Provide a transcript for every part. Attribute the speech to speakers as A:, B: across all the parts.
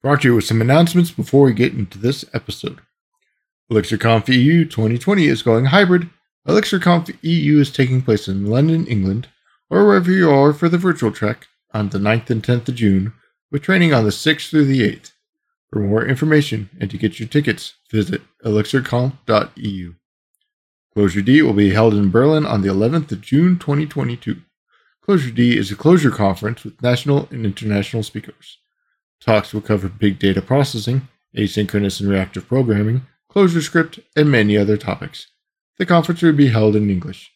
A: Brought to you with some announcements before we get into this episode. ElixirConf EU 2020 is going hybrid. ElixirConf EU is taking place in London, England, or wherever you are for the virtual track on the 9th and 10th of June, with training on the 6th through the 8th. For more information and to get your tickets, visit elixirconf.eu. Clojure D will be held in Berlin on the 11th of June 2022. Clojure D is a Clojure conference with national and international speakers. Talks will cover big data processing, asynchronous and reactive programming, ClojureScript, and many other topics. The conference will be held in English.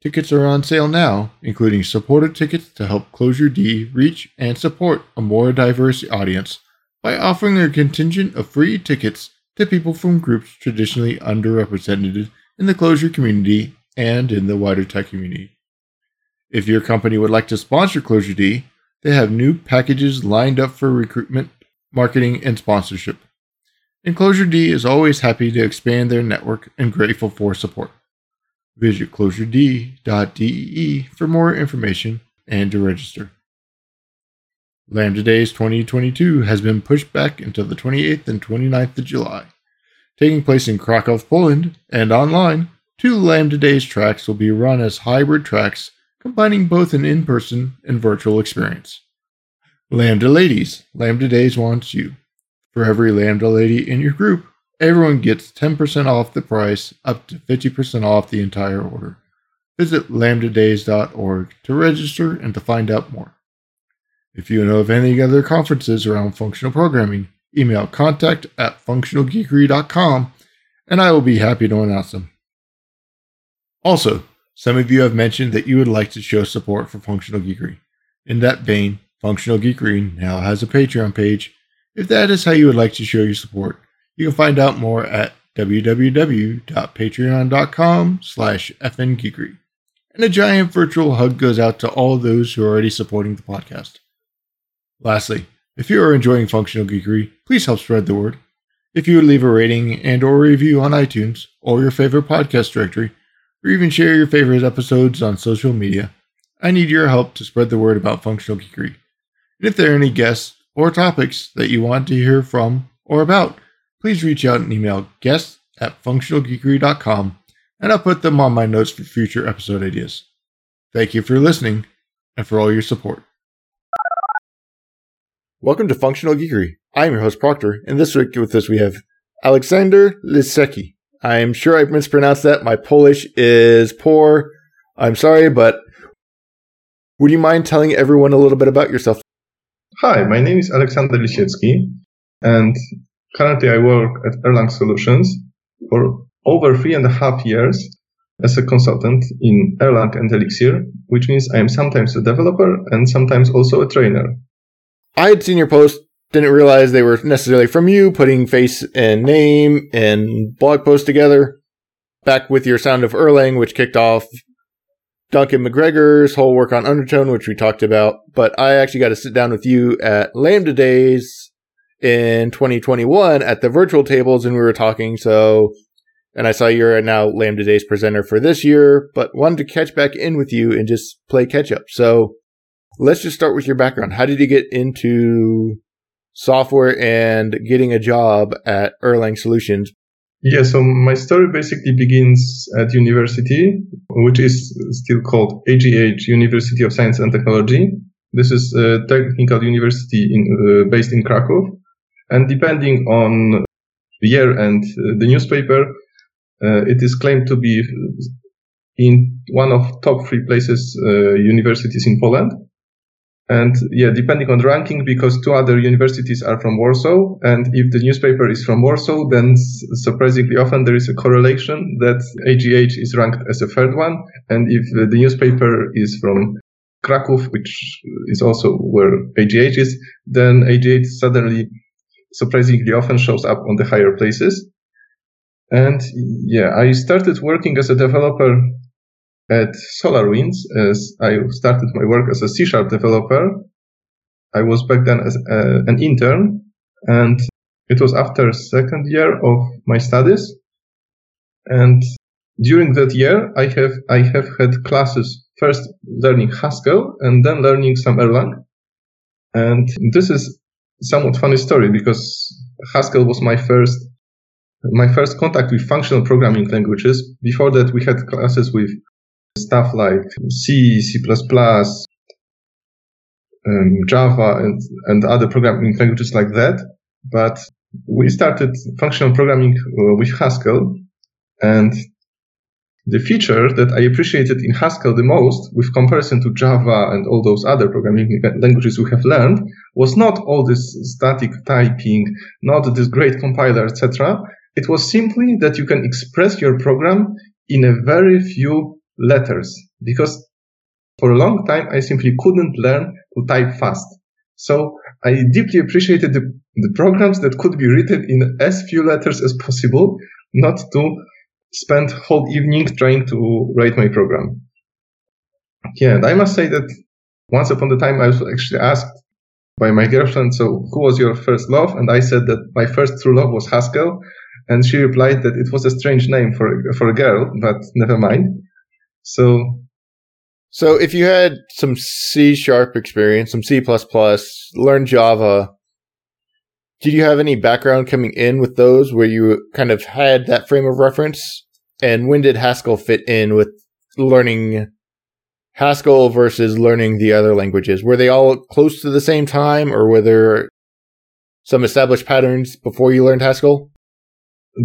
A: Tickets are on sale now, including supported tickets to help Clojure D reach and support a more diverse audience by offering a contingent of free tickets to people from groups traditionally underrepresented in the Clojure community and in the wider tech community. If your company would like to sponsor Clojure D, they have new packages lined up for recruitment, marketing, and sponsorship. Enclosure D is always happy to expand their network and grateful for support. Visit clojured.de for more information and to register. Lambda Days 2022 has been pushed back until the 28th and 29th of July. Taking place in Krakow, Poland, and online, two Lambda Days tracks will be run as hybrid tracks combining both an in person and virtual experience. Lambda Ladies, Lambda Days wants you. For every Lambda Lady in your group, everyone gets 10% off the price, up to 50% off the entire order. Visit lambdadays.org to register and to find out more. If you know of any other conferences around functional programming, email contact at functionalgeekery.com and I will be happy to announce them. Also, some of you have mentioned that you would like to show support for Functional Geekery. In that vein, Functional Geekery now has a Patreon page. If that is how you would like to show your support, you can find out more at www.patreon.com slash fngeekery. And a giant virtual hug goes out to all those who are already supporting the podcast. Lastly, if you are enjoying Functional Geekery, please help spread the word. If you would leave a rating and or review on iTunes or your favorite podcast directory, or even share your favorite episodes on social media. I need your help to spread the word about Functional Geekery. And if there are any guests or topics that you want to hear from or about, please reach out and email guests at functionalgeekery.com and I'll put them on my notes for future episode ideas. Thank you for listening and for all your support. Welcome to Functional Geekery. I'm your host, Proctor, and this week with us we have Aleksander Lisecki. I'm sure I mispronounced that. My Polish is poor. I'm sorry, but would you mind telling everyone a little bit about yourself?
B: Hi, my name is Aleksander Lisiecki, and currently I work at Erlang Solutions for over three and a half years as a consultant in Erlang and Elixir, which means I am sometimes a developer and sometimes also a trainer.
A: I had seen your post didn't realize they were necessarily from you, putting face and name and blog post together. Back with your Sound of Erlang, which kicked off Duncan McGregor's whole work on Undertone, which we talked about. But I actually got to sit down with you at Lambda Days in 2021 at the virtual tables, and we were talking. So, and I saw you're now Lambda Days presenter for this year, but wanted to catch back in with you and just play catch up. So, let's just start with your background. How did you get into software and getting a job at Erlang Solutions?
B: Yeah, so my story basically begins at university, which is still called AGH, University of Science and Technology. This is a technical university in, uh, based in Krakow. And depending on the year and uh, the newspaper, uh, it is claimed to be in one of top three places, uh, universities in Poland. And yeah, depending on ranking, because two other universities are from Warsaw, and if the newspaper is from Warsaw, then surprisingly often there is a correlation that AGH is ranked as a third one, and if the newspaper is from Krakow, which is also where AGH is, then AGH suddenly, surprisingly often shows up on the higher places. And yeah, I started working as a developer at SolarWinds as I started my work as a C sharp developer. I was back then as a, uh, an intern and it was after second year of my studies. And during that year, I have, I have had classes first learning Haskell and then learning some Erlang. And this is somewhat funny story because Haskell was my first my first contact with functional programming languages. Before that, we had classes with stuff like C, C++, um, Java, and, and other programming languages like that. But we started functional programming uh, with Haskell, and the feature that I appreciated in Haskell the most, with comparison to Java and all those other programming languages we have learned, was not all this static typing, not this great compiler, etc. It was simply that you can express your program in a very few letters. Because for a long time, I simply couldn't learn to type fast. So I deeply appreciated the, the programs that could be written in as few letters as possible, not to spend whole evening trying to write my program. Yeah, and I must say that once upon a time I was actually asked by my girlfriend, so who was your first love? And I said that my first true love was Haskell. And she replied that it was a strange name for, for a girl, but never mind. So.
A: So if you had some C sharp experience, some C++, learn Java, did you have any background coming in with those where you kind of had that frame of reference? And when did Haskell fit in with learning Haskell versus learning the other languages? Were they all close to the same time or were there some established patterns before you learned Haskell?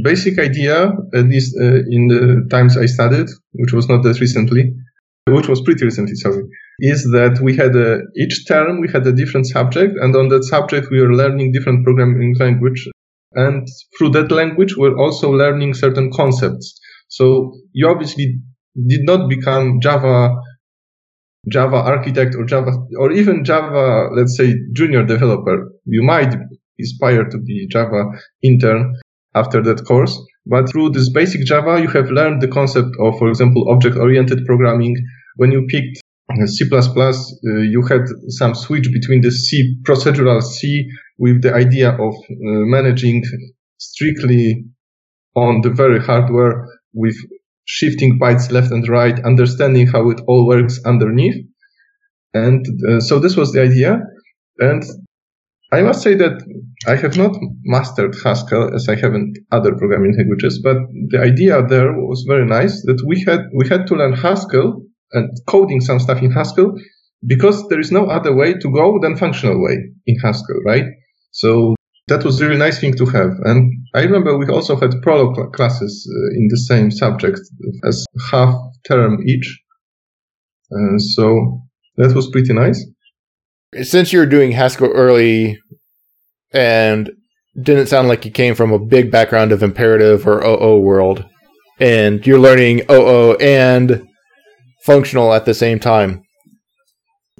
B: Basic idea, at least uh, in the times I studied, which was not that recently, which was pretty recently, sorry, is that we had a, each term we had a different subject, and on that subject we were learning different programming language, and through that language we're also learning certain concepts. So you obviously did not become Java Java architect or Java or even Java, let's say junior developer. You might aspire to be Java intern after that course. But through this basic Java, you have learned the concept of, for example, object-oriented programming. When you picked C++, uh, you had some switch between the C procedural C with the idea of uh, managing strictly on the very hardware with shifting bytes left and right, understanding how it all works underneath. And uh, so this was the idea. And I must say that I have not mastered Haskell as I haven't other programming languages, but the idea there was very nice that we had, we had to learn Haskell and coding some stuff in Haskell because there is no other way to go than functional way in Haskell, right? So that was a really nice thing to have. And I remember we also had Prolog classes uh, in the same subject as half term each. Uh, so that was pretty nice.
A: Since you were doing Haskell early and didn't sound like you came from a big background of imperative or OO world, and you're learning OO and functional at the same time.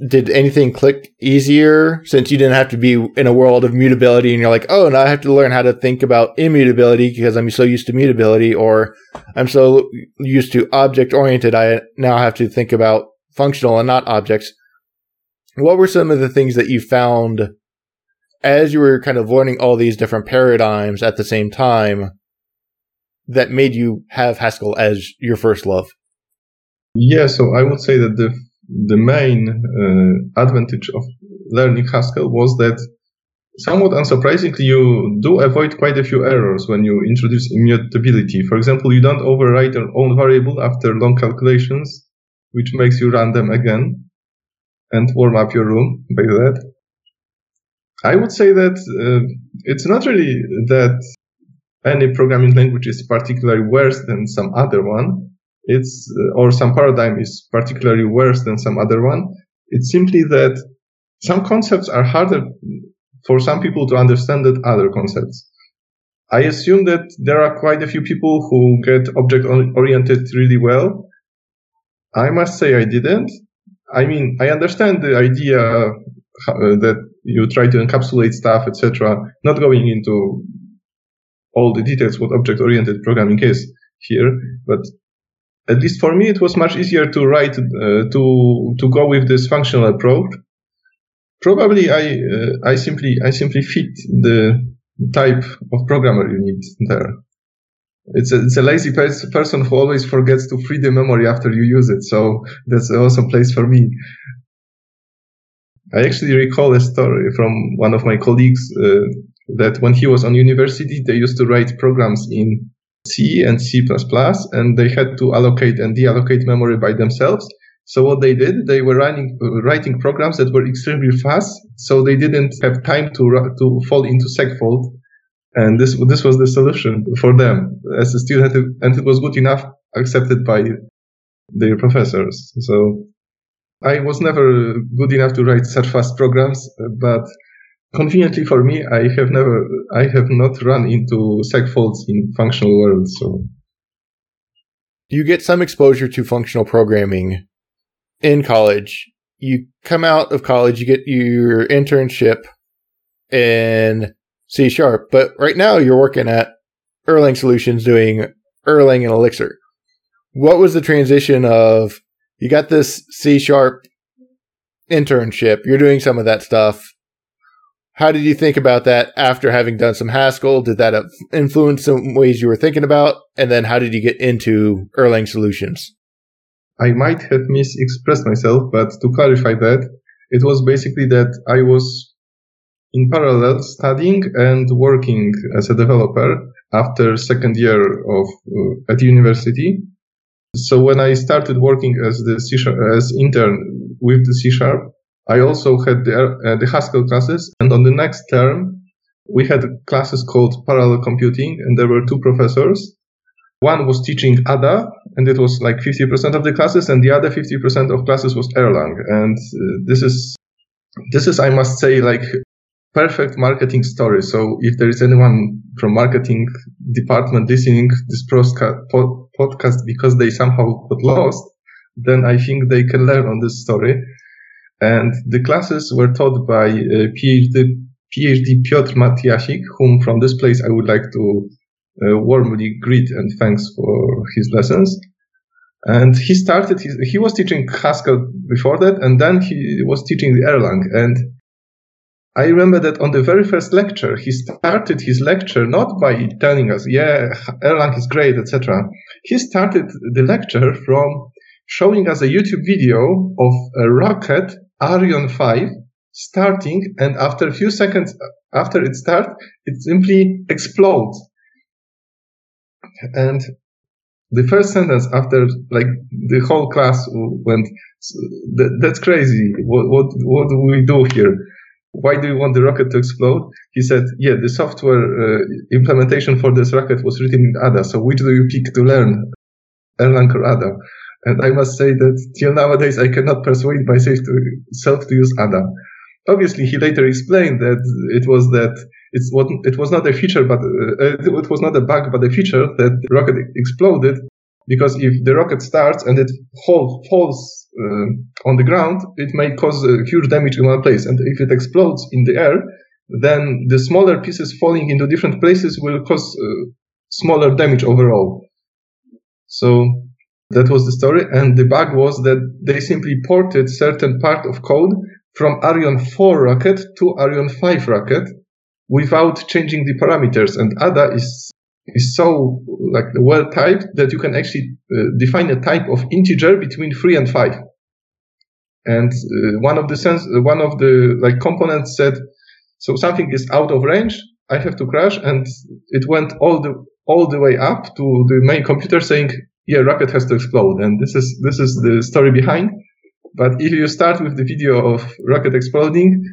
A: Did anything click easier since you didn't have to be in a world of mutability and you're like, oh, now I have to learn how to think about immutability because I'm so used to mutability, or I'm so used to object oriented, I now have to think about functional and not objects. What were some of the things that you found as you were kind of learning all these different paradigms at the same time that made you have Haskell as your first love?
B: Yeah, so I would say that the the main uh, advantage of learning Haskell was that somewhat unsurprisingly you do avoid quite a few errors when you introduce immutability. For example, you don't overwrite your own variable after long calculations, which makes you run them again and warm up your room by that. I would say that uh, it's not really that any programming language is particularly worse than some other one it's uh, or some paradigm is particularly worse than some other one. It's simply that some concepts are harder for some people to understand than other concepts. I assume that there are quite a few people who get object oriented really well. I must say I didn't. I mean, I understand the idea uh, that you try to encapsulate stuff, etc. Not going into all the details what object oriented programming is here, but at least for me, it was much easier to write uh, to to go with this functional approach. Probably, I uh, I simply I simply fit the type of programmer you need there. It's a, it's a lazy pers- person who always forgets to free the memory after you use it. So that's an awesome place for me. I actually recall a story from one of my colleagues uh, that when he was on university, they used to write programs in C and C++, and they had to allocate and deallocate memory by themselves. So what they did, they were running, uh, writing programs that were extremely fast, so they didn't have time to to fall into segfault, and this this was the solution for them as a student, and it was good enough accepted by their professors. So I was never good enough to write such fast programs, but conveniently for me, I have never, I have not run into seg faults in functional world. So
A: you get some exposure to functional programming in college. You come out of college, you get your internship in C sharp, but right now you're working at Erlang Solutions doing Erlang and Elixir. What was the transition of you got this C sharp internship, you're doing some of that stuff. How did you think about that after having done some Haskell? Did that influence some ways you were thinking about? And then how did you get into Erlang Solutions?
B: I might have misexpressed myself, but to clarify that, it was basically that I was in parallel studying and working as a developer after second year of uh, at university. So when I started working as the C as intern with the C sharp, I also had the, uh, the Haskell classes, and on the next term, we had classes called parallel computing, and there were two professors. One was teaching Ada, and it was like 50% of the classes, and the other 50% of classes was Erlang. And uh, this is, this is, I must say, like perfect marketing story. So if there is anyone from marketing department listening this podcast because they somehow got lost, then I think they can learn on this story. And the classes were taught by uh, PhD, PhD Piotr Matyasik, whom from this place I would like to uh, warmly greet and thanks for his lessons. And he started his, he was teaching Haskell before that, and then he was teaching Erlang. And I remember that on the very first lecture, he started his lecture not by telling us, yeah, Erlang is great, etc. He started the lecture from showing us a YouTube video of a rocket Ariane 5 starting and after a few seconds uh, after it starts, it simply explodes. And the first sentence after like the whole class went, that's crazy. What, what, what do we do here? Why do you want the rocket to explode? He said, yeah, the software uh, implementation for this rocket was written in Ada. So which do you pick to learn? Erlang or Ada? And I must say that till nowadays I cannot persuade myself to, to use Ada. Obviously, he later explained that it was that it's what it was not a feature, but uh, it was not a bug, but a feature that rocket exploded because if the rocket starts and it fall, falls uh, on the ground, it may cause uh, huge damage in one place. And if it explodes in the air, then the smaller pieces falling into different places will cause uh, smaller damage overall. So that was the story. And the bug was that they simply ported certain part of code from Ariane 4 rocket to Ariane 5 rocket without changing the parameters. And ADA is is so like well typed that you can actually uh, define a type of integer between three and five. And uh, one of the sense, uh, one of the like components said, so something is out of range. I have to crash, and it went all the all the way up to the main computer saying, yeah, rocket has to explode. And this is this is the story behind. But if you start with the video of rocket exploding,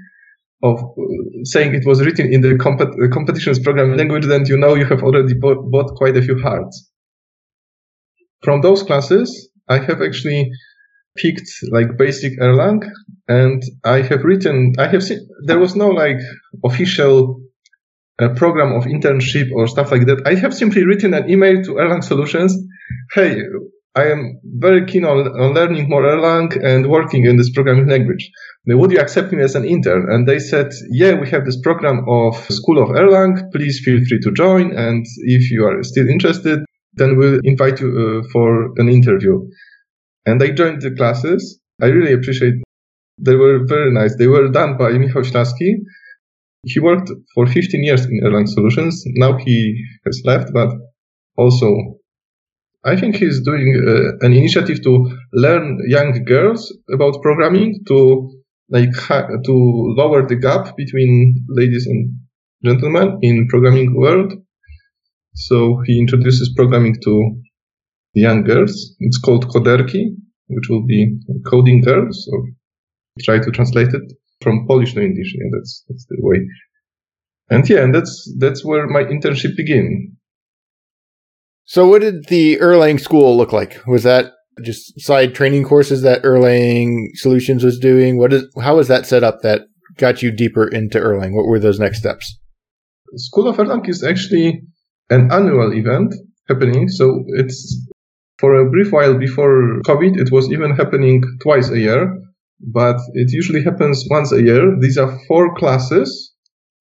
B: of uh, saying it was written in the compet- competitions programming language, then you know you have already bought, bought quite a few hearts. From those classes, I have actually picked like basic Erlang and I have written, I have seen, there was no like official uh, program of internship or stuff like that. I have simply written an email to Erlang Solutions. Hey, I am very keen on, on learning more Erlang and working in this programming language. Would you accept me as an intern? And they said, yeah, we have this program of School of Erlang. Please feel free to join. And if you are still interested, then we'll invite you uh, for an interview. And I joined the classes. I really appreciate they were very nice. They were done by Michał Ślaski. He worked for 15 years in Erlang Solutions. Now he has left, but also I think he's doing uh, an initiative to learn young girls about programming to like to lower the gap between ladies and gentlemen in programming world. So he introduces programming to young girls. It's called Koderki, which will be coding girls. So try to translate it from Polish to English. Yeah, that's that's the way. And yeah, and that's that's where my internship began.
A: So, what did the Erlang school look like? Was that just side training courses that Erlang Solutions was doing? What is how was that set up that got you deeper into Erlang? What were those next steps?
B: School of Erlang is actually an annual event happening. So it's for a brief while before COVID, it was even happening twice a year, but it usually happens once a year. These are four classes.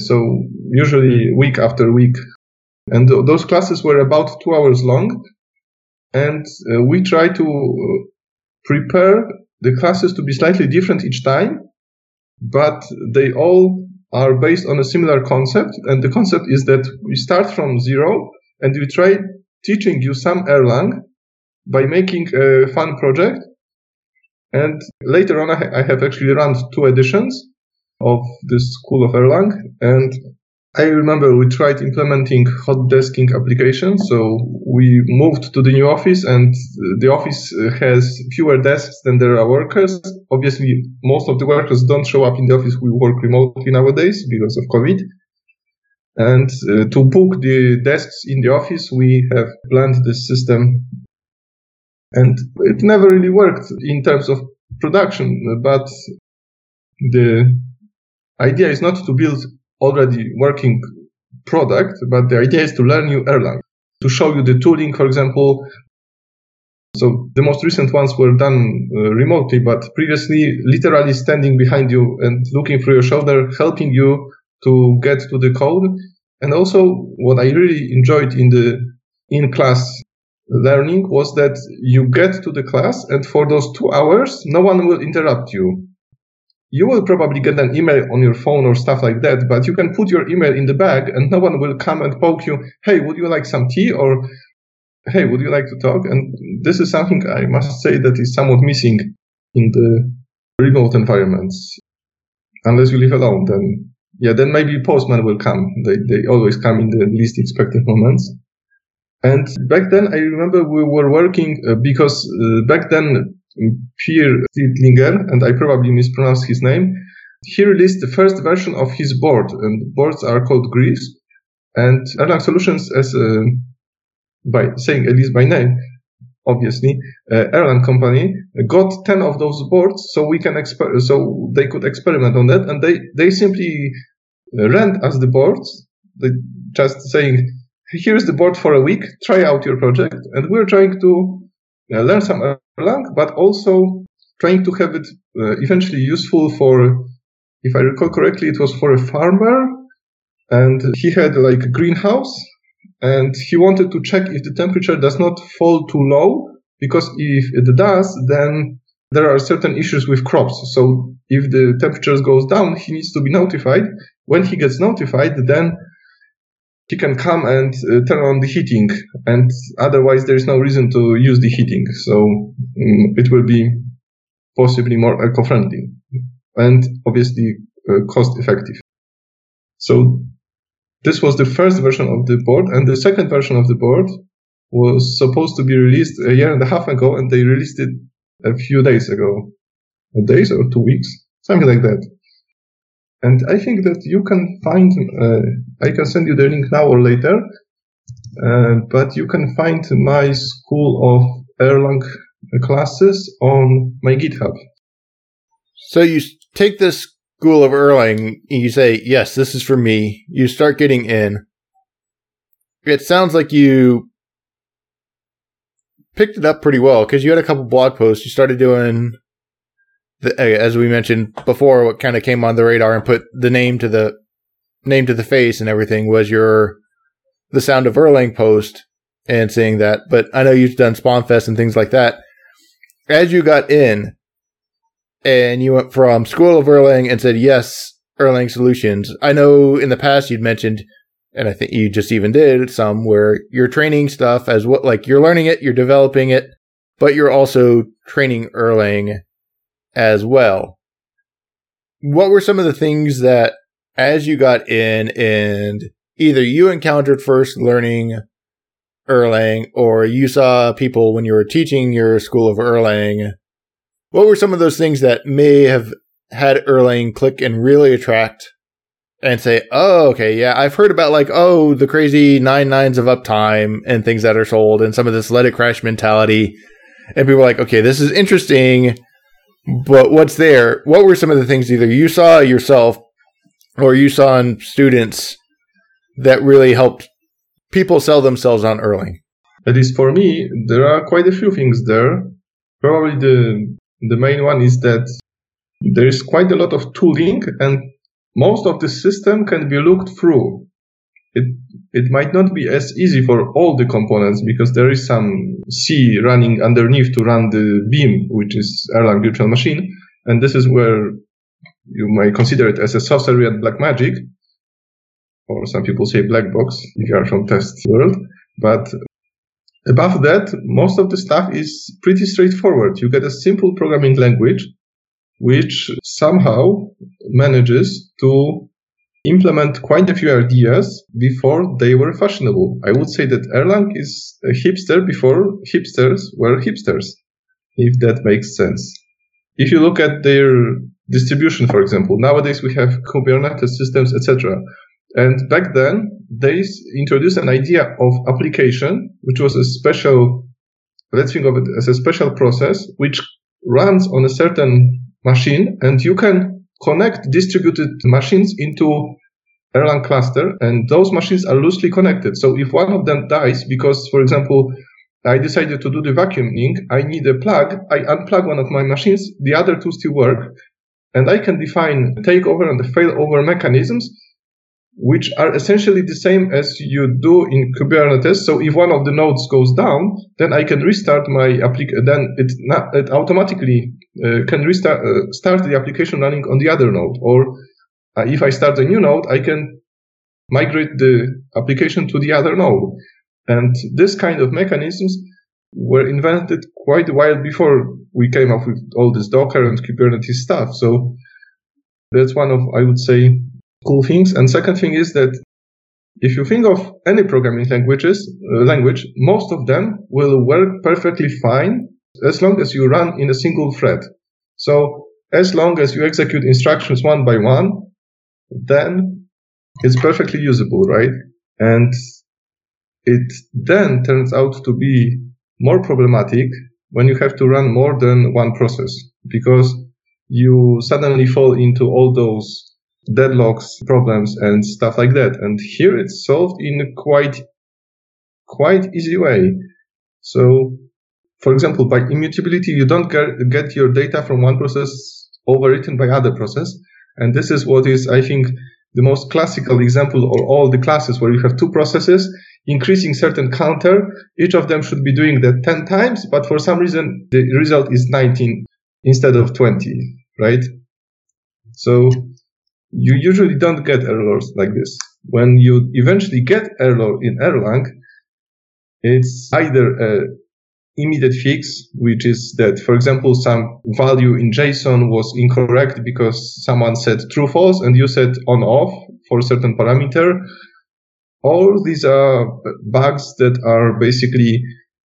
B: So usually week after week. And th- those classes were about two hours long and uh, we try to uh, prepare the classes to be slightly different each time, but they all are based on a similar concept. And the concept is that we start from zero and we try teaching you some Erlang by making a fun project. And later on, I, have actually run two editions of this School of Erlang. And I remember we tried implementing hot desking applications. So we moved to the new office and the office uh, has fewer desks than there are workers. Obviously, most of the workers don't show up in the office. We work remotely nowadays because of COVID. And uh, to book the desks in the office, we have planned this system. And it never really worked in terms of production, but the idea is not to build already working product, but the idea is to learn new Erlang, to show you the tooling, for example. So the most recent ones were done uh, remotely, but previously literally standing behind you and looking through your shoulder, helping you to get to the code. And also what I really enjoyed in the in-class learning was that you get to the class and for those two hours, no one will interrupt you you will probably get an email on your phone or stuff like that, but you can put your email in the bag and no one will come and poke you. Hey, would you like some tea? Or, hey, would you like to talk? And this is something I must say that is somewhat missing in the remote environments. Unless you live alone, then, yeah, then maybe postman will come. They, they always come in the least expected moments. And back then, I remember we were working uh, because uh, back then Peer Stritzinger, and I probably mispronounced his name, he released the first version of his board, and boards are called GRiSPs. And Erlang Solutions, as uh, by saying at least by name, obviously, uh, Erlang company got 10 of those boards so we can exper- so they could experiment on that. And they, they simply rent us the boards, they just saying, here's the board for a week, try out your project. And we're trying to uh, learn some Erlang, but also trying to have it uh, eventually useful for, if I recall correctly, it was for a farmer and he had like a greenhouse and he wanted to check if the temperature does not fall too low because if it does, then there are certain issues with crops. So if the temperature goes down, he needs to be notified. When he gets notified, then he can come and uh, turn on the heating and otherwise there is no reason to use the heating so um, it will be possibly more eco-friendly and obviously uh, cost effective so this was the first version of the board and the second version of the board was supposed to be released a year and a half ago and they released it a few days ago. Days or two weeks? Something like that and I think that you can find, uh, I can send you the link now or later, uh, but you can find my School of Erlang classes on my GitHub.
A: So you take this School of Erlang and you say, yes, this is for me. You start getting in. It sounds like you picked it up pretty well because you had a couple blog posts. You started doing the, uh, as we mentioned before, what kind of came on the radar and put the name to the name to the face and everything was your the sound of Erlang post and seeing that. But I know you've done Spawnfest and things like that. As you got in and you went from School of Erlang and said yes, Erlang Solutions. I know in the past you'd mentioned, and I think you just even did some where you're training stuff as what like you're learning it, you're developing it, but you're also training Erlang as well. what were some of the things that as you got in and either you encountered first learning Erlang or you saw people when you were teaching your school of Erlang, what were some of those things that may have had Erlang click and really attract and say, oh, okay, yeah, I've heard about like, oh, the crazy nine nines of uptime and things that are sold and some of this let it crash mentality. And people are like, okay, this is interesting, but what's there? What were some of the things either you saw yourself or you saw in students that really helped people sell themselves on Erlang?
B: At least for me, there are quite a few things there. Probably the the main one is that there is quite a lot of tooling and most of the system can be looked through. It, it might not be as easy for all the components because there is some C running underneath to run the Beam, which is Erlang virtual machine. And this is where you may consider it as a sorcery and black magic. Or some people say black box if you are from test world. But above that, most of the stuff is pretty straightforward. You get a simple programming language which somehow manages to implement quite a few ideas before they were fashionable. I would say that Erlang is a hipster before hipsters were hipsters, if that makes sense. If you look at their distribution, for example, nowadays we have Kubernetes systems, etc. And back then, they introduced an idea of application, which was a special, let's think of it as a special process, which runs on a certain machine and you can connect distributed machines into Erlang cluster and those machines are loosely connected. So if one of them dies because, for example, I decided to do the vacuuming, I need a plug, I unplug one of my machines, the other two still work, and I can define takeover and the failover mechanisms which are essentially the same as you do in Kubernetes. So if one of the nodes goes down, then I can restart my application. Then it, not, it automatically uh, can restart uh, start the application running on the other node. Or uh, if I start a new node, I can migrate the application to the other node. And this kind of mechanisms were invented quite a while before we came up with all this Docker and Kubernetes stuff. So that's one of, I would say, cool things. And second thing is that if you think of any programming languages, uh, language, most of them will work perfectly fine as long as you run in a single thread. So as long as you execute instructions one by one, then it's perfectly usable, right? And it then turns out to be more problematic when you have to run more than one process because you suddenly fall into all those deadlocks problems and stuff like that. And here it's solved in a quite, quite easy way. So, for example, by immutability, you don't get, your data from one process overwritten by other process. And this is what is, I think, the most classical example of all the classes where you have two processes increasing certain counter. Each of them should be doing that 10 times, but for some reason the result is 19 instead of 20, right? So you usually don't get errors like this. When you eventually get error in Erlang, it's either a immediate fix, which is that, for example, some value in JSON was incorrect because someone said true false and you said on off for a certain parameter. All these are bugs that are basically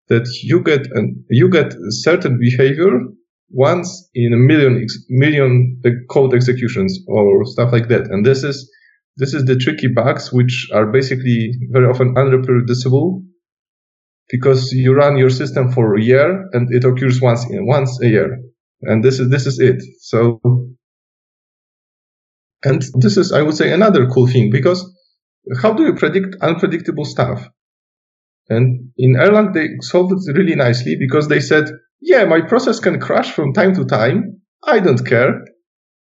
B: that you get and you get certain behavior once in a million ex- million code executions or stuff like that. And this is this is the tricky bugs which are basically very often unreproducible because you run your system for a year and it occurs once in, once a year. And this is this is it. So and this is I would say another cool thing because how do you predict unpredictable stuff? And in Erlang they solved it really nicely because they said yeah, my process can crash from time to time. I don't care.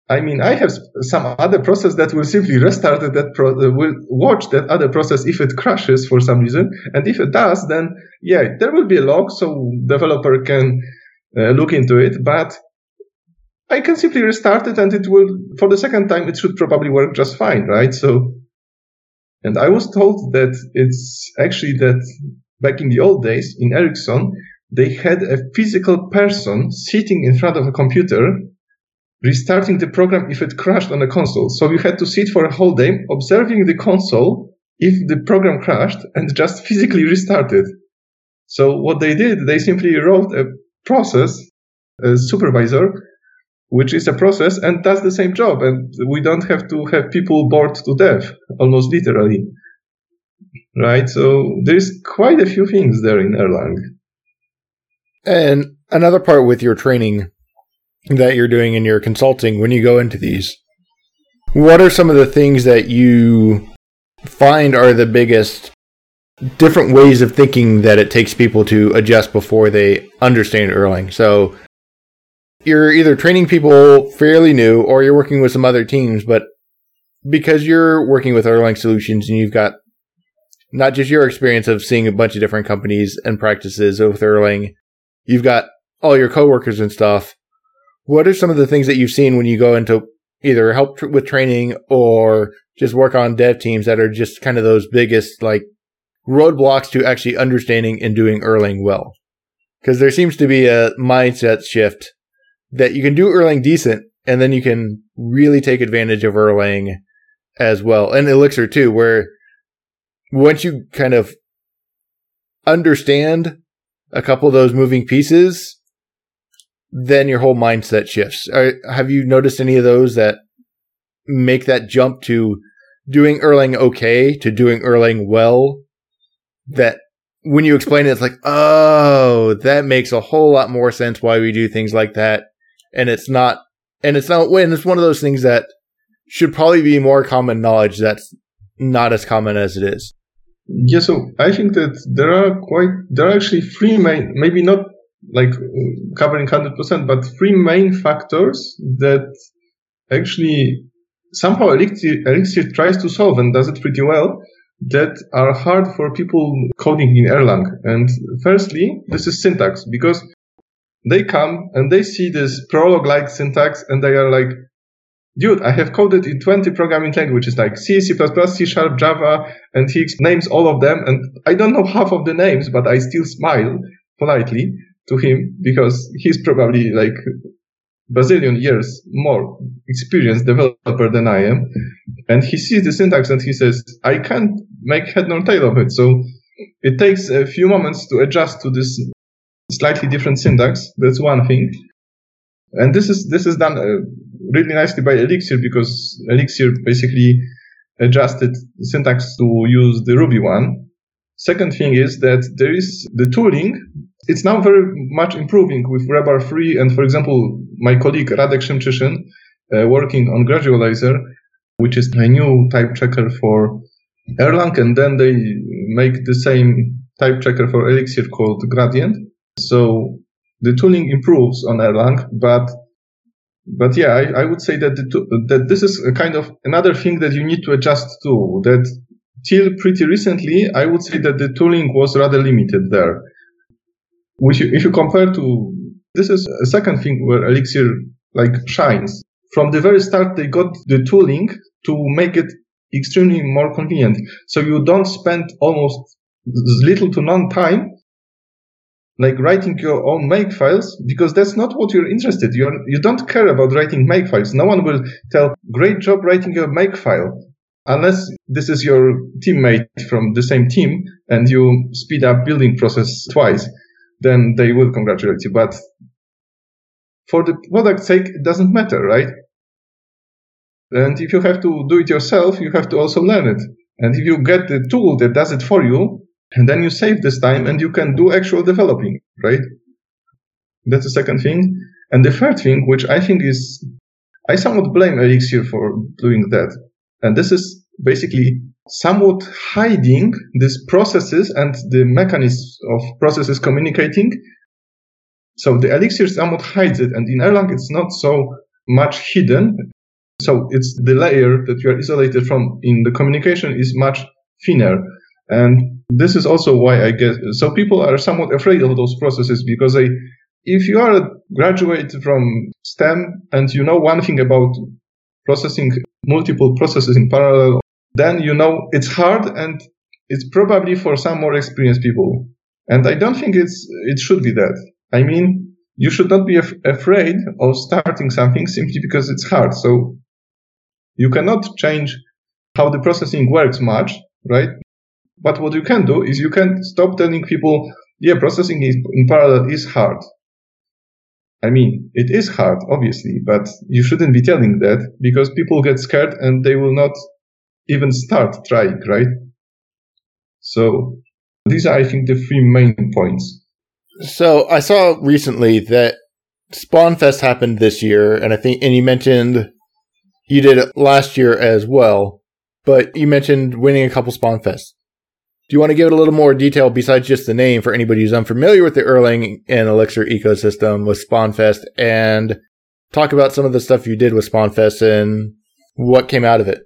B: I mean, I have some other process that will simply restart that pro- uh, will watch that other process if it crashes for some reason. And if it does, then yeah, there will be a log so developer can uh, look into it. But I can simply restart it and it will, for the second time, it should probably work just fine, right? So, and I was told that it's actually that back in the old days in Ericsson, they had a physical person sitting in front of a computer restarting the program if it crashed on the console. So you had to sit for a whole day observing the console if the program crashed and just physically restart it. So what they did, they simply wrote a process, a supervisor, which is a process and does the same job. And we don't have to have people bored to death, almost literally. Right? So there's quite a few things there in Erlang.
A: And another part with your training that you're doing in your consulting when you go into these, what are some of the things that you find are the biggest different ways of thinking that it takes people to adjust before they understand Erlang? So you're either training people fairly new or you're working with some other teams, but because you're working with Erlang solutions and you've got not just your experience of seeing a bunch of different companies and practices with Erlang, you've got all your coworkers and stuff. What are some of the things that you've seen when you go into either help tr- with training or just work on dev teams that are just kind of those biggest like roadblocks to actually understanding and doing Erlang well? Because there seems to be a mindset shift that you can do Erlang decent and then you can really take advantage of Erlang as well. And Elixir too, where once you kind of understand a couple of those moving pieces, then your whole mindset shifts. Are, have you noticed any of those that make that jump to doing Erlang okay to doing Erlang well? That when you explain it, it's like, oh, that makes a whole lot more sense why we do things like that. And it's not, and it's not, when it's one of those things that should probably be more common knowledge that's not as common as it is.
B: Yeah, so I think that there are quite, there are actually three main, maybe not like covering 100%, but three main factors that actually somehow Elixir, Elixir tries to solve and does it pretty well that are hard for people coding in Erlang. And firstly, this is syntax because they come and they see this Prolog like syntax and they are like, dude, I have coded in 20 programming languages like C, C++, C Sharp, Java, and he names all of them. And I don't know half of the names, but I still smile politely to him because he's probably like bazillion years more experienced developer than I am. And he sees the syntax and he says, I can't make head nor tail of it. So it takes a few moments to adjust to this slightly different syntax. That's one thing. And this is, this is done uh, really nicely by Elixir because Elixir basically adjusted syntax to use the Ruby one. Second thing is that there is the tooling. It's now very much improving with Rebar 3. And for example, my colleague Radek Szymczyszyn, uh, working on Gradualizer, which is a new type checker for Erlang. And then they make the same type checker for Elixir called Gradient. So the tooling improves on Erlang, but but yeah, I, I would say that the, that this is a kind of another thing that you need to adjust to. That till pretty recently, I would say that the tooling was rather limited there. Which, if you compare to this is a second thing where Elixir like shines. From the very start, they got the tooling to make it extremely more convenient. So you don't spend almost little to none time like writing your own make files because that's not what you're interested. You you don't care about writing make files. No one will tell great job writing your make file unless this is your teammate from the same team and you speed up building process twice. Then they will congratulate you. But for the product's sake, it doesn't matter, right? And if you have to do it yourself, you have to also learn it. And if you get the tool that does it for you, and then you save this time and you can do actual developing, right? That's the second thing. And the third thing, which I think is, I somewhat blame Elixir for doing that. And this is basically somewhat hiding these processes and the mechanisms of processes communicating. So the Elixir somewhat hides it. And in Erlang, it's not so much hidden. So it's the layer that you are isolated from in the communication is much thinner. And this is also why I guess so people are somewhat afraid of those processes because they, if you are a graduate from STEM and you know one thing about processing multiple processes in parallel, then you know it's hard and it's probably for some more experienced people. And I don't think it's, it should be that. I mean, you should not be af- afraid of starting something simply because it's hard. So you cannot change how the processing works much, right? But what you can do is you can stop telling people, yeah, processing is, in parallel is hard. I mean, it is hard, obviously, but you shouldn't be telling that because people get scared and they will not even start trying, right? So these are, I think, the three main points.
A: So I saw recently that Spawnfest happened this year, and I think, and you mentioned you did it last year as well, but you mentioned winning a couple Spawnfests. Do you want to give it a little more detail besides just the name for anybody who's unfamiliar with the Erlang and Elixir ecosystem with Spawnfest and talk about some of the stuff you did with Spawnfest and what came out of it?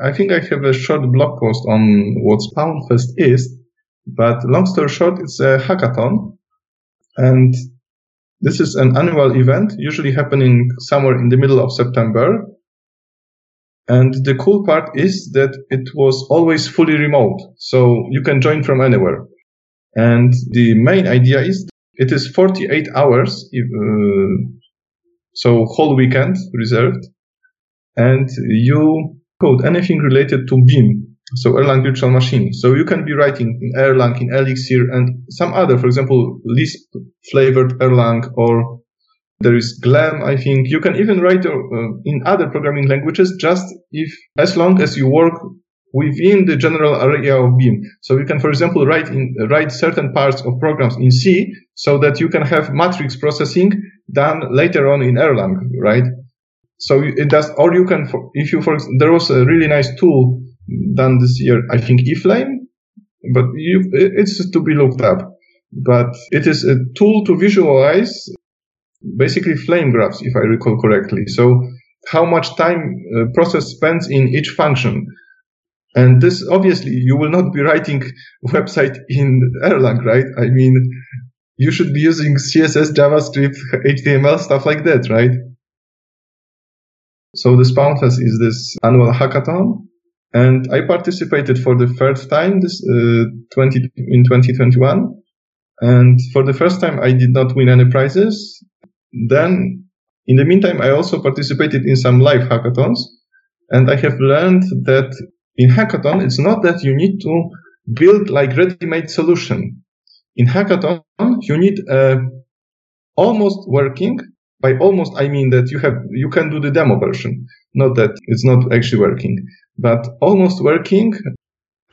B: I think I have a short blog post on what Spawnfest is, but long story short, it's a hackathon and this is an annual event, usually happening somewhere in the middle of September. And the cool part is that it was always fully remote. So you can join from anywhere. And the main idea is it is 48 hours, uh, so whole weekend reserved. And you code anything related to Beam, so Erlang virtual machine. So you can be writing in Erlang, in Elixir, and some other, for example, Lisp flavored Erlang, or there is Gleam. I think you can even write uh, in other programming languages, just if as long as you work within the general area of Beam. So you can, for example, write in write certain parts of programs in C, so that you can have matrix processing done later on in Erlang, right? So it does, or you can, if you, for there was a really nice tool done this year, I think eFlame, but you, it's to be looked up. But it is a tool to visualize basically flame graphs, if I recall correctly. So how much time a process spends in each function. And this obviously you will not be writing website in Erlang, right? I mean, you should be using CSS, JavaScript, HTML, stuff like that, right? So the Spawnfest is this annual hackathon and I participated for the first time this uh, 20 in 2021. And for the first time, I did not win any prizes. Then, in the meantime, I also participated in some live hackathons, and I have learned that in hackathon, it's not that you need to build like ready-made solution. In hackathon, you need a almost working. By almost, I mean that you have you can do the demo version, not that it's not actually working but almost working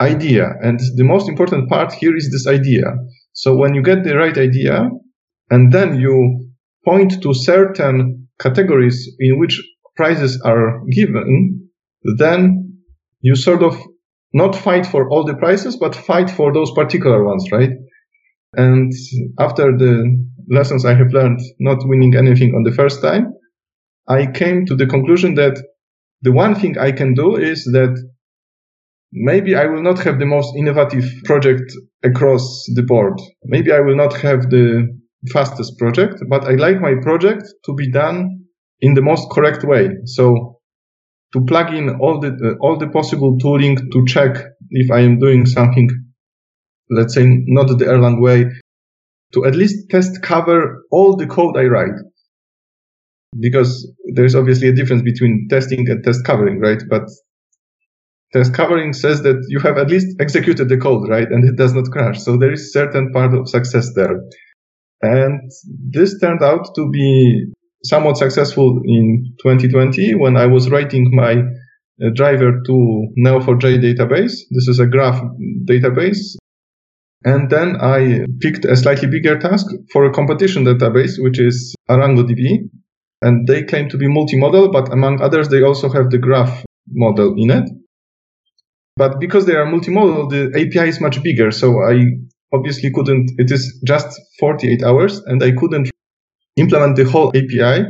B: idea. And the most important part here is this idea. So when you get the right idea and then you point to certain categories in which prizes are given, then you sort of not fight for all the prizes, but fight for those particular ones, right? And after the lessons I have learned, not winning anything on the first time, I came to the conclusion that the one thing I can do is that maybe I will not have the most innovative project across the board. Maybe I will not have the fastest project, but I like my project to be done in the most correct way. So to plug in all the uh, all the possible tooling to check if I am doing something, let's say not the Erlang way, to at least test cover all the code I write because there's obviously a difference between testing and test covering, right? But test covering says that you have at least executed the code, right? And it does not crash. So there is certain part of success there. And this turned out to be somewhat successful in 2020 when I was writing my uh, driver to Neo4j database. This is a graph database. And then I picked a slightly bigger task for a competition database, which is ArangoDB and they claim to be multimodal, but among others, they also have the graph model in it. But because they are multimodal, the API is much bigger. So I obviously couldn't, it is just 48 hours and I couldn't implement the whole API,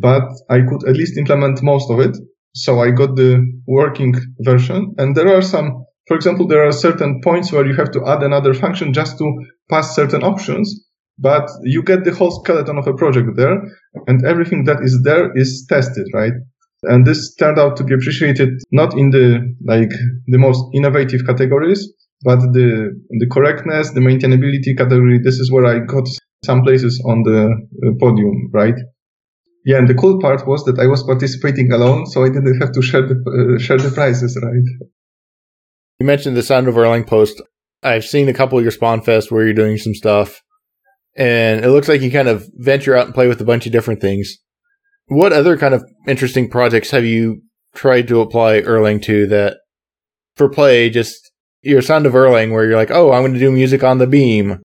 B: but I could at least implement most of it. So I got the working version and there are some, for example, there are certain points where you have to add another function just to pass certain options but you get the whole skeleton of a project there and everything that is there is tested, right? And this turned out to be appreciated not in the, like, the most innovative categories, but the, the correctness, the maintainability category. This is where I got some places on the uh, podium, right? Yeah, and the cool part was that I was participating alone, so I didn't have to share the uh, share the prizes, right?
A: You mentioned the Sound of Erlang post. I've seen a couple of your Spawn Fest where you're doing some stuff, and it looks like you kind of venture out and play with a bunch of different things. What other kind of interesting projects have you tried to apply Erlang to that for play, just your Sound of Erlang, where you're like, oh, I'm going to do music on the beam,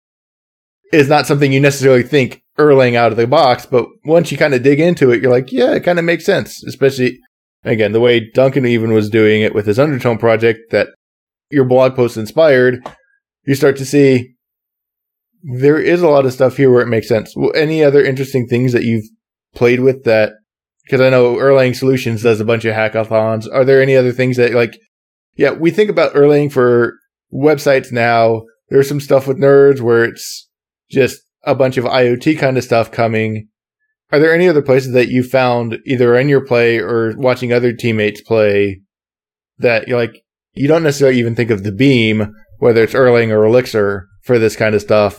A: is not something you necessarily think Erlang out of the box, but once you kind of dig into it, you're like, yeah, it kind of makes sense. Especially, again, the way Duncan even was doing it with his Undertone project that your blog post inspired, you start to see there is a lot of stuff here where it makes sense. Any other interesting things that you've played with that? Because I know Erlang Solutions does a bunch of hackathons. Are there any other things that like? Yeah, we think about Erlang for websites now. There's some stuff with Nerves where it's just a bunch of IoT kind of stuff coming. Are there any other places that you found either in your play or watching other teammates play that you're like, you don't necessarily even think of the beam, whether it's Erlang or Elixir for this kind of stuff,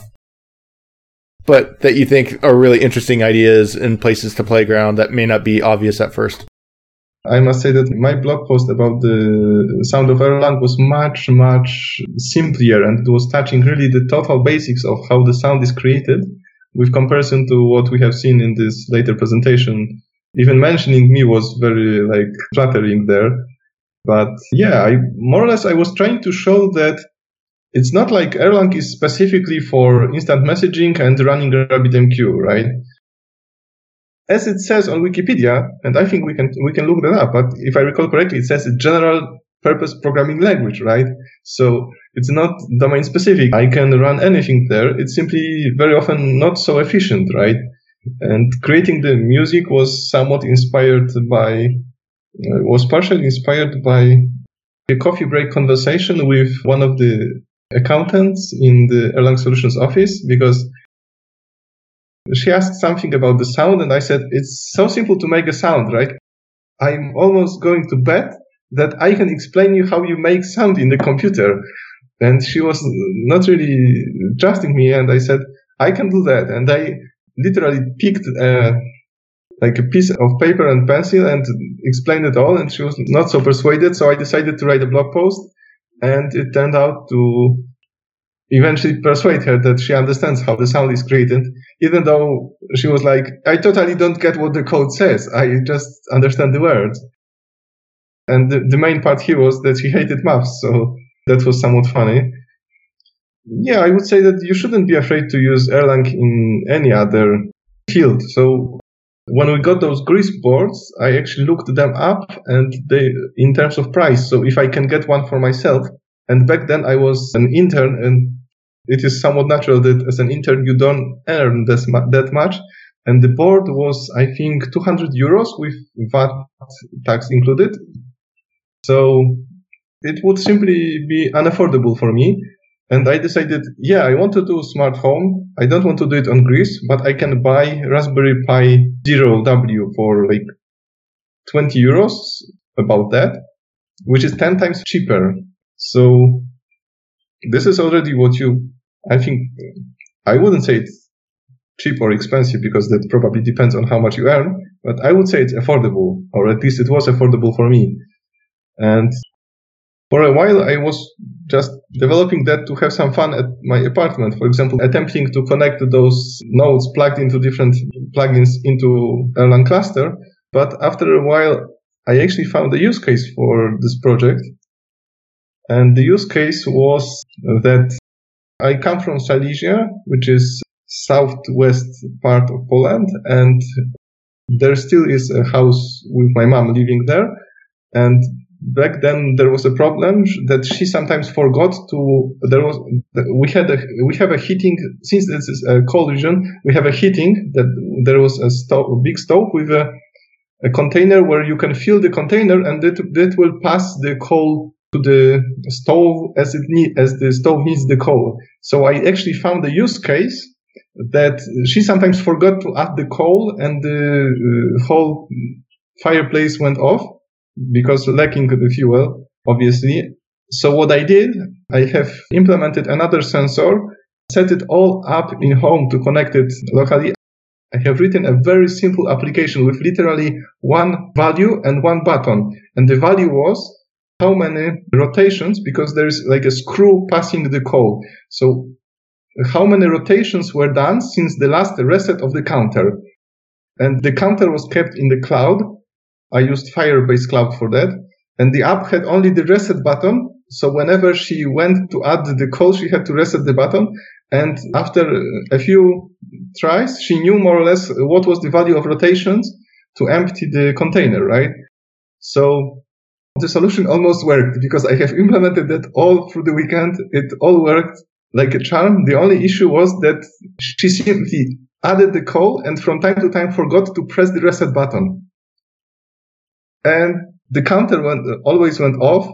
A: but that you think are really interesting ideas and places to playground that may not be obvious at first?
B: I must say that my blog post about the sound of Erlang was much, much simpler and it was touching really the total basics of how the sound is created with comparison to what we have seen in this later presentation. Even mentioning me was very like flattering there. But yeah, I more or less I was trying to show that it's not like Erlang is specifically for instant messaging and running RabbitMQ, right? As it says on Wikipedia, and I think we can we can look that up, but if I recall correctly, it says a general purpose programming language, right? So it's not domain specific. I can run anything there. It's simply very often not so efficient, right? And creating the music was somewhat inspired by uh, was partially inspired by a coffee break conversation with one of the accountants in the Erlang Solutions office because she asked something about the sound and I said, it's so simple to make a sound, right? I'm almost going to bet that I can explain you how you make sound in the computer. And she was not really trusting me. And I said, I can do that. And I literally picked uh, like a piece of paper and pencil and explained it all. And she was not so persuaded. So I decided to write a blog post and it turned out to eventually persuade her that she understands how the sound is created, even though she was like, I totally don't get what the code says. I just understand the words. And the, the main part here was that she hated maths. So that was somewhat funny. Yeah, I would say that you shouldn't be afraid to use Erlang in any other field. So when we got those GRiSP boards, I actually looked them up and they, in terms of price. So if I can get one for myself, and back then I was an intern and it is somewhat natural that as an intern you don't earn this, that much. And the board was, I think, 200 euros with VAT tax included. So it would simply be unaffordable for me. And I decided, yeah, I want to do smart home. I don't want to do it on GRiSP, but I can buy Raspberry Pi Zero W for like 20 euros, about that, which is 10 times cheaper. So this is already what you, I think, I wouldn't say it's cheap or expensive because that probably depends on how much you earn, but I would say it's affordable, or at least it was affordable for me. And for a while, I was just developing that to have some fun at my apartment. For example, attempting to connect those nodes plugged into different plugins into Erlang cluster. But after a while, I actually found a use case for this project. And the use case was that I come from Silesia, which is southwest part of Poland, and there still is a house with my mom living there. And back then there was a problem that she sometimes forgot to there was we had a we have a heating since this is a cold region we have a heating that there was a stove a big stove with a, a container where you can fill the container and that that will pass the coal to the stove as it need as the stove needs the coal so i actually found a use case that she sometimes forgot to add the coal and the uh, whole fireplace went off because lacking the fuel, obviously. So what I did, I have implemented another sensor set it all up in home to connect it locally. I have written a very simple application with literally one value and one button. And the value was how many rotations, because there is like a screw passing the call. So how many rotations were done since the last reset of the counter. And the counter was kept in the cloud. I used Firebase Cloud for that. And the app had only the reset button. So whenever she went to add the call, she had to reset the button. And after a few tries, she knew more or less what was the value of rotations to empty the container, right? So the solution almost worked because I have implemented that all through the weekend. It all worked like a charm. The only issue was that she simply added the call and from time to time forgot to press the reset button. And the counter went, always went off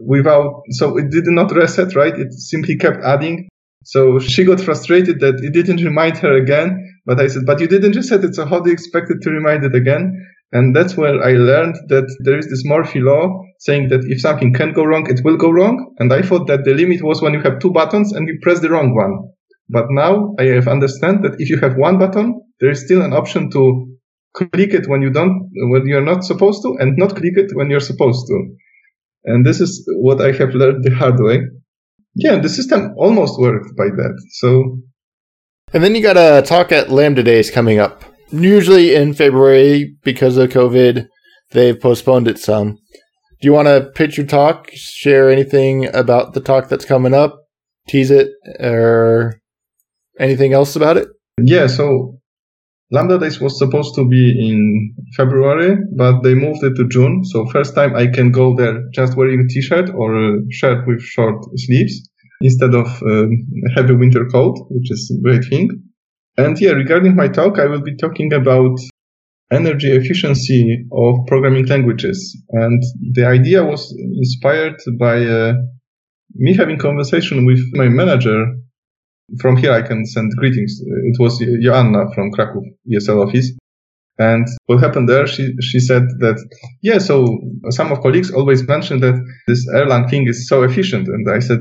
B: without, so it did not reset, right? It simply kept adding. So she got frustrated that it didn't remind her again. But I said, but you didn't reset it. So how do you expect it to remind it again? And that's where I learned that there is this Murphy law saying that if something can go wrong, it will go wrong. And I thought that the limit was when you have two buttons and you press the wrong one. But now I have understand that if you have one button, there is still an option to click it when you don't, when you're not supposed to and not click it when you're supposed to. And this is what I have learned the hard way. Yeah, the system almost worked by that. So.
A: And then you got a talk at Lambda Days coming up. Usually in February because of COVID, they've postponed it some. Do you want to pitch your talk? Share anything about the talk that's coming up? Tease it or anything else about it?
B: Yeah, so Lambda Days was supposed to be in February, but they moved it to June. So first time I can go there just wearing a t-shirt or a shirt with short sleeves instead of a heavy winter coat, which is a great thing. And yeah, regarding my talk, I will be talking about energy efficiency of programming languages. And the idea was inspired by uh, me having conversation with my manager. From here, I can send greetings. It was Joanna from Krakow ESL office. And what happened there, she, she said that, yeah, so some of colleagues always mention that this Erlang thing is so efficient. And I said,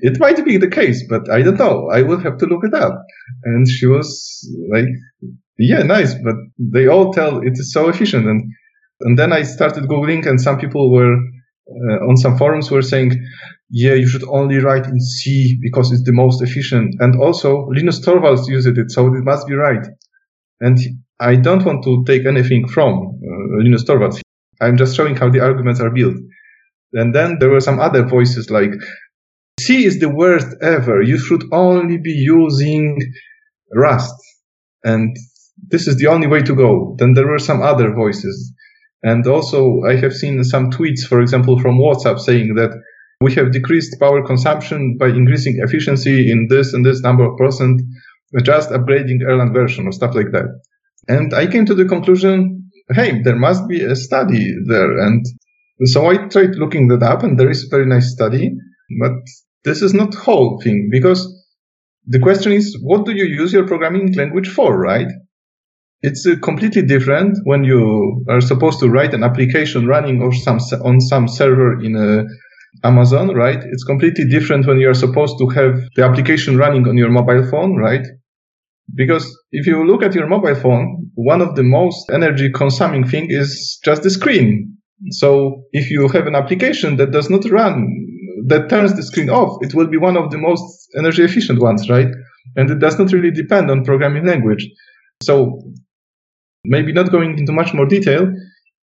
B: it might be the case, but I don't know. I will have to look it up. And she was like, yeah, nice, but they all tell it is so efficient. And, and then I started Googling and some people were uh, on some forums were saying, yeah, you should only write in C because it's the most efficient. And also Linus Torvalds used it, so it must be right. And I don't want to take anything from uh, Linus Torvalds. I'm just showing how the arguments are built. And then there were some other voices like, C is the worst ever. You should only be using Rust. And this is the only way to go. Then there were some other voices. And also I have seen some tweets, for example, from WhatsApp saying that we have decreased power consumption by increasing efficiency in this and this number of percent, just upgrading Erlang version or stuff like that. And I came to the conclusion, hey, there must be a study there. And so I tried looking that up and there is a very nice study, but this is not whole thing because the question is, what do you use your programming language for, right? It's uh, completely different when you are supposed to write an application running or some on some server in a Amazon, right? It's completely different when you are supposed to have the application running on your mobile phone, right? Because if you look at your mobile phone, one of the most energy consuming thing is just the screen. So if you have an application that does not run that turns the screen off, it will be one of the most energy efficient ones, right? And it does not really depend on programming language. So maybe not going into much more detail,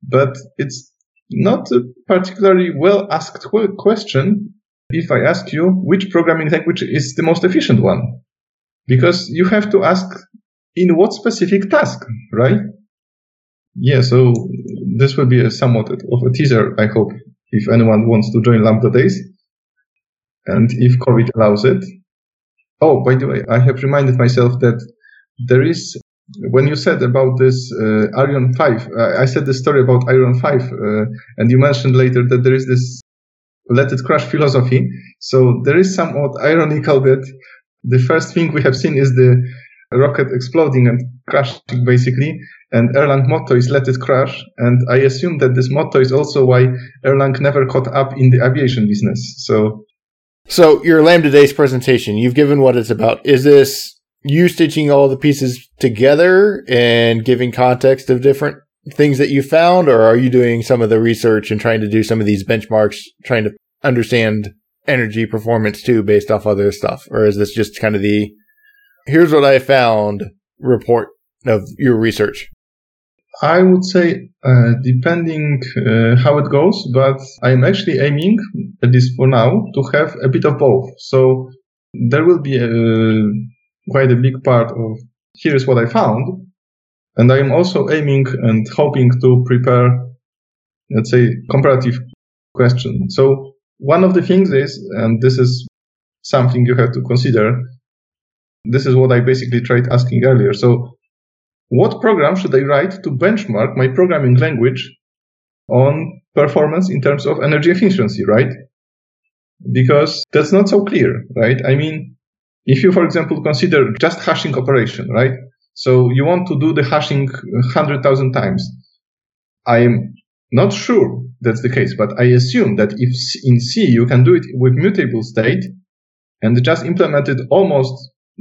B: but it's not a particularly well asked question if I ask you which programming language is the most efficient one. Because you have to ask in what specific task, right? Yeah, so this will be a somewhat of a teaser, I hope, if anyone wants to join Lambda Days and if COVID allows it. Oh, by the way, I have reminded myself that there is, when you said about this uh, Ariane 5, uh, I said the story about Ariane 5, uh, and you mentioned later that there is this let it crash philosophy. So there is somewhat ironical that the first thing we have seen is the rocket exploding and crashing basically. And Erlang motto is let it crash. And I assume that this motto is also why Erlang never caught up in the aviation business. So
A: So your Lambda Days presentation, you've given what it's about. Is this you stitching all the pieces together and giving context of different things that you found, or are you doing some of the research and trying to do some of these benchmarks, trying to understand energy performance too based off other stuff? Or is this just kind of the here's what I found report of your research?
B: I would say uh, depending uh, how it goes, but I'm actually aiming, at least for now, to have a bit of both. So there will be a, quite a big part of here's what I found, and I'm also aiming and hoping to prepare, let's say, comparative question. So one of the things is, and this is something you have to consider. This is what I basically tried asking earlier. So what program should I write to benchmark my programming language on performance in terms of energy efficiency, right? Because that's not so clear, right? I mean, if you, for example, consider just hashing operation, right? So you want to do the hashing 100,000 times. I'm not sure that's the case, but I assume that if in C you can do it with mutable state and just implement it almost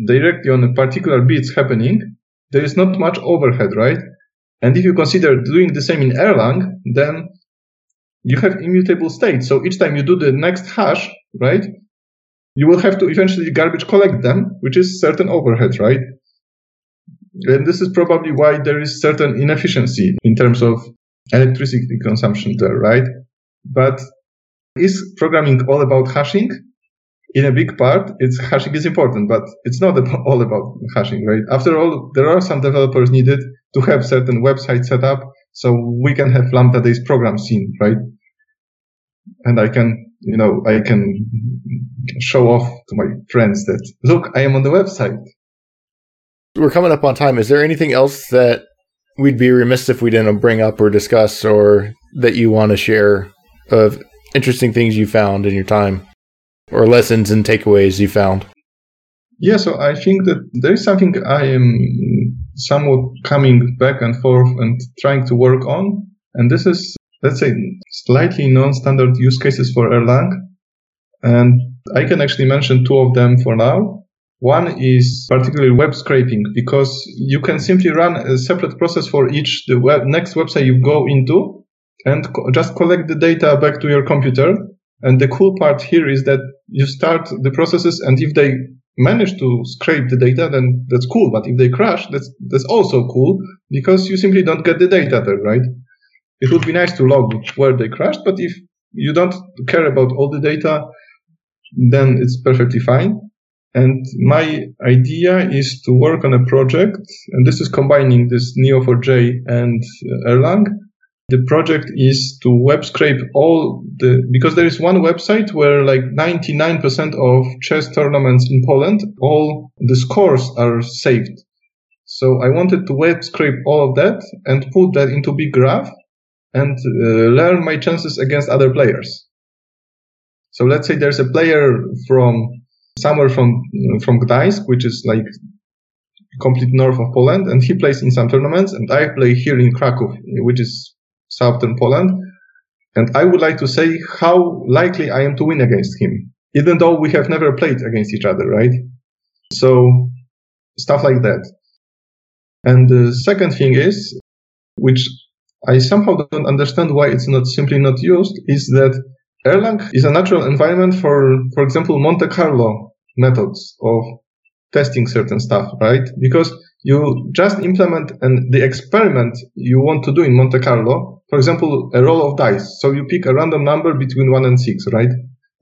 B: directly on a particular bits happening, there is not much overhead, right? And if you consider doing the same in Erlang, then you have immutable state. So each time you do the next hash, right, you will have to eventually garbage collect them, which is certain overhead, right? And this is probably why there is certain inefficiency in terms of electricity consumption there, right? But is programming all about hashing? In a big part, it's hashing is important, but it's not all about hashing, right? After all, there are some developers needed to have certain websites set up so we can have Lambda Days program seen, right? And I can, you know, I can show off to my friends that, look, I am on the website.
A: We're coming up on time. Is there anything else that we'd be remiss if we didn't bring up or discuss or that you want to share of interesting things you found in your time or lessons and takeaways you found?
B: Yeah, so I think that there is something I am somewhat coming back and forth and trying to work on. And this is, let's say, slightly non-standard use cases for Erlang. And I can actually mention two of them for now. One is particularly web scraping because you can simply run a separate process for each the web, next website you go into and co- just collect the data back to your computer. And the cool part here is that you start the processes and if they manage to scrape the data, then that's cool. But if they crash, that's, that's also cool because you simply don't get the data there, right? It would be nice to log where they crashed, but if you don't care about all the data, then it's perfectly fine. And my idea is to work on a project, and this is combining this Neo4j and uh, Erlang. The project is to web scrape all the, because there is one website where like 99% of chess tournaments in Poland, all the scores are saved. So I wanted to web scrape all of that and put that into big graph and uh, learn my chances against other players. So let's say there's a player from somewhere from from Gdańsk, which is like complete north of Poland, and he plays in some tournaments, and I play here in Krakow, which is southern Poland. And I would like to say how likely I am to win against him, even though we have never played against each other, right? So stuff like that. And the second thing is, which I somehow don't understand why it's not simply not used, is that Erlang is a natural environment for, for example, Monte Carlo methods of testing certain stuff, right? Because you just implement and the experiment you want to do in Monte Carlo, for example, a roll of dice. So you pick a random number between one and six, right?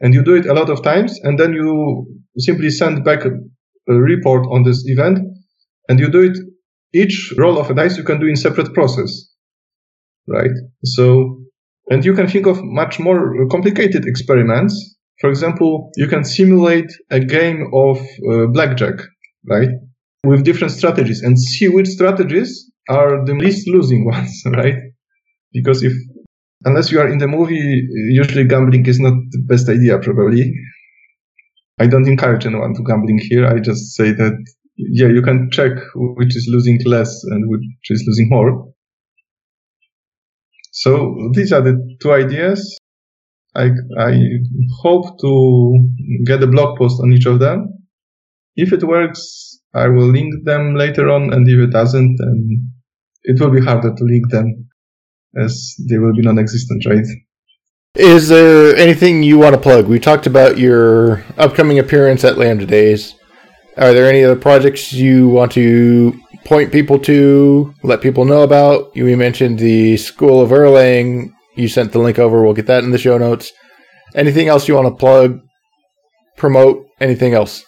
B: And you do it a lot of times and then you simply send back a, a report on this event and you do it each roll of a dice you can do in separate process, right? So and you can think of much more complicated experiments. For example, you can simulate a game of uh, blackjack, right? With different strategies and see which strategies are the least losing ones, right? Because if, unless you are in the movie, usually gambling is not the best idea, probably. I don't encourage anyone to gambling here. I just say that, yeah, you can check which is losing less and which is losing more. So these are the two ideas. I, I hope to get a blog post on each of them. If it works, I will link them later on, and if it doesn't, then it will be harder to link them as they will be non-existent, right?
A: Is there anything you want to plug? We talked about your upcoming appearance at Lambda Days. Are there any other projects you want to point people to, let people know about? You mentioned the School of Erlang. You sent the link over. We'll get that in the show notes. Anything else you want to plug, promote, anything else?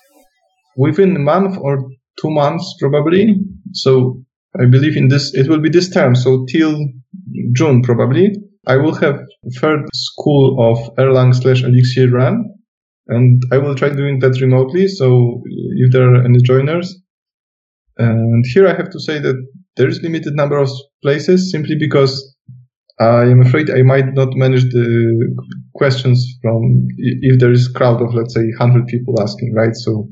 B: Within a month or two months, probably. So I believe in this, it will be this term. So till June, probably, I will have third school of Erlang slash Elixir run. And I will try doing that remotely. So if there are any joiners, and here I have to say that there is limited number of places simply because I am afraid I might not manage the questions from if there is crowd of let's say 100 people asking, right? So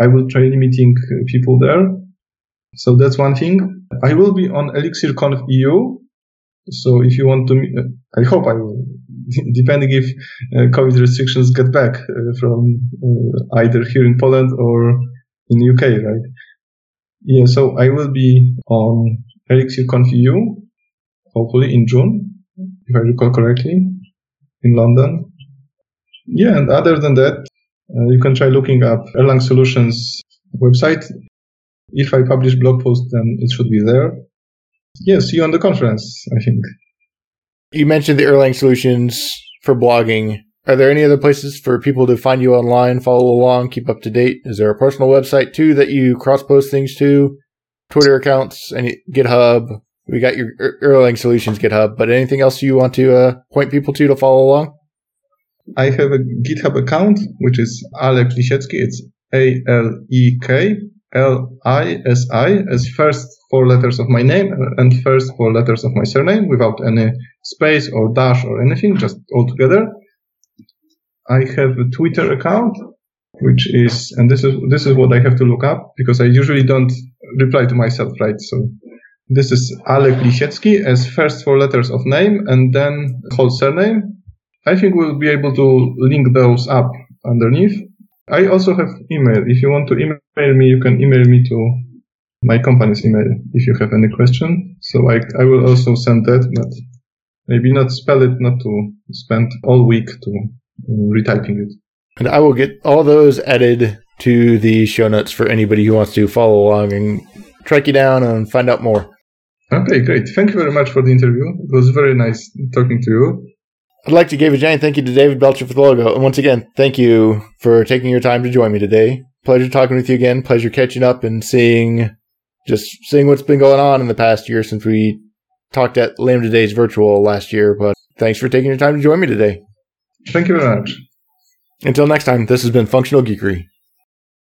B: I will try limiting people there. So that's one thing. I will be on ElixirConf EU. So if you want to, I hope I will, depending if uh, COVID restrictions get back uh, from uh, either here in Poland or in UK, right? Yeah, so I will be on ElixirConf EU, hopefully in June, if I recall correctly, in London. Yeah, and other than that, uh, you can try looking up Erlang Solutions website. If I publish blog post, then it should be there. Yeah, see you on the conference, I think.
A: You mentioned the Erlang Solutions for blogging. Are there any other places for people to find you online, follow along, keep up to date? Is there a personal website too that you cross post things to? Twitter accounts, any GitHub? We got your Erlang Solutions GitHub, but anything else you want to uh, point people to to follow along?
B: I have a GitHub account which is Alek Lisiecki. It's A L E K L I S I as first four letters of my name and first four letters of my surname without any space or dash or anything, just all together. I have a Twitter account, which is, and this is, this is what I have to look up because I usually don't reply to myself, right? So this is Alek Lisiecki as first four letters of name and then whole surname. I think we'll be able to link those up underneath. I also have email. If you want to email me, you can email me to my company's email if you have any question. So I, I will also send that, but maybe not spell it, not to spend all week to retyping it.
A: And I will get all those added to the show notes for anybody who wants to follow along and track you down and find out more.
B: Okay, great. Thank you very much for the interview. It was very nice talking to you.
A: I'd like to give a giant thank you to David Belcher for the logo. And once again, thank you for taking your time to join me today. Pleasure talking with you again. Pleasure catching up and seeing just seeing what's been going on in the past year since we talked at Lambda Days virtual last year. But thanks for taking your time to join me today.
B: Thank you very much.
A: Until next time, this has been Functional Geekery.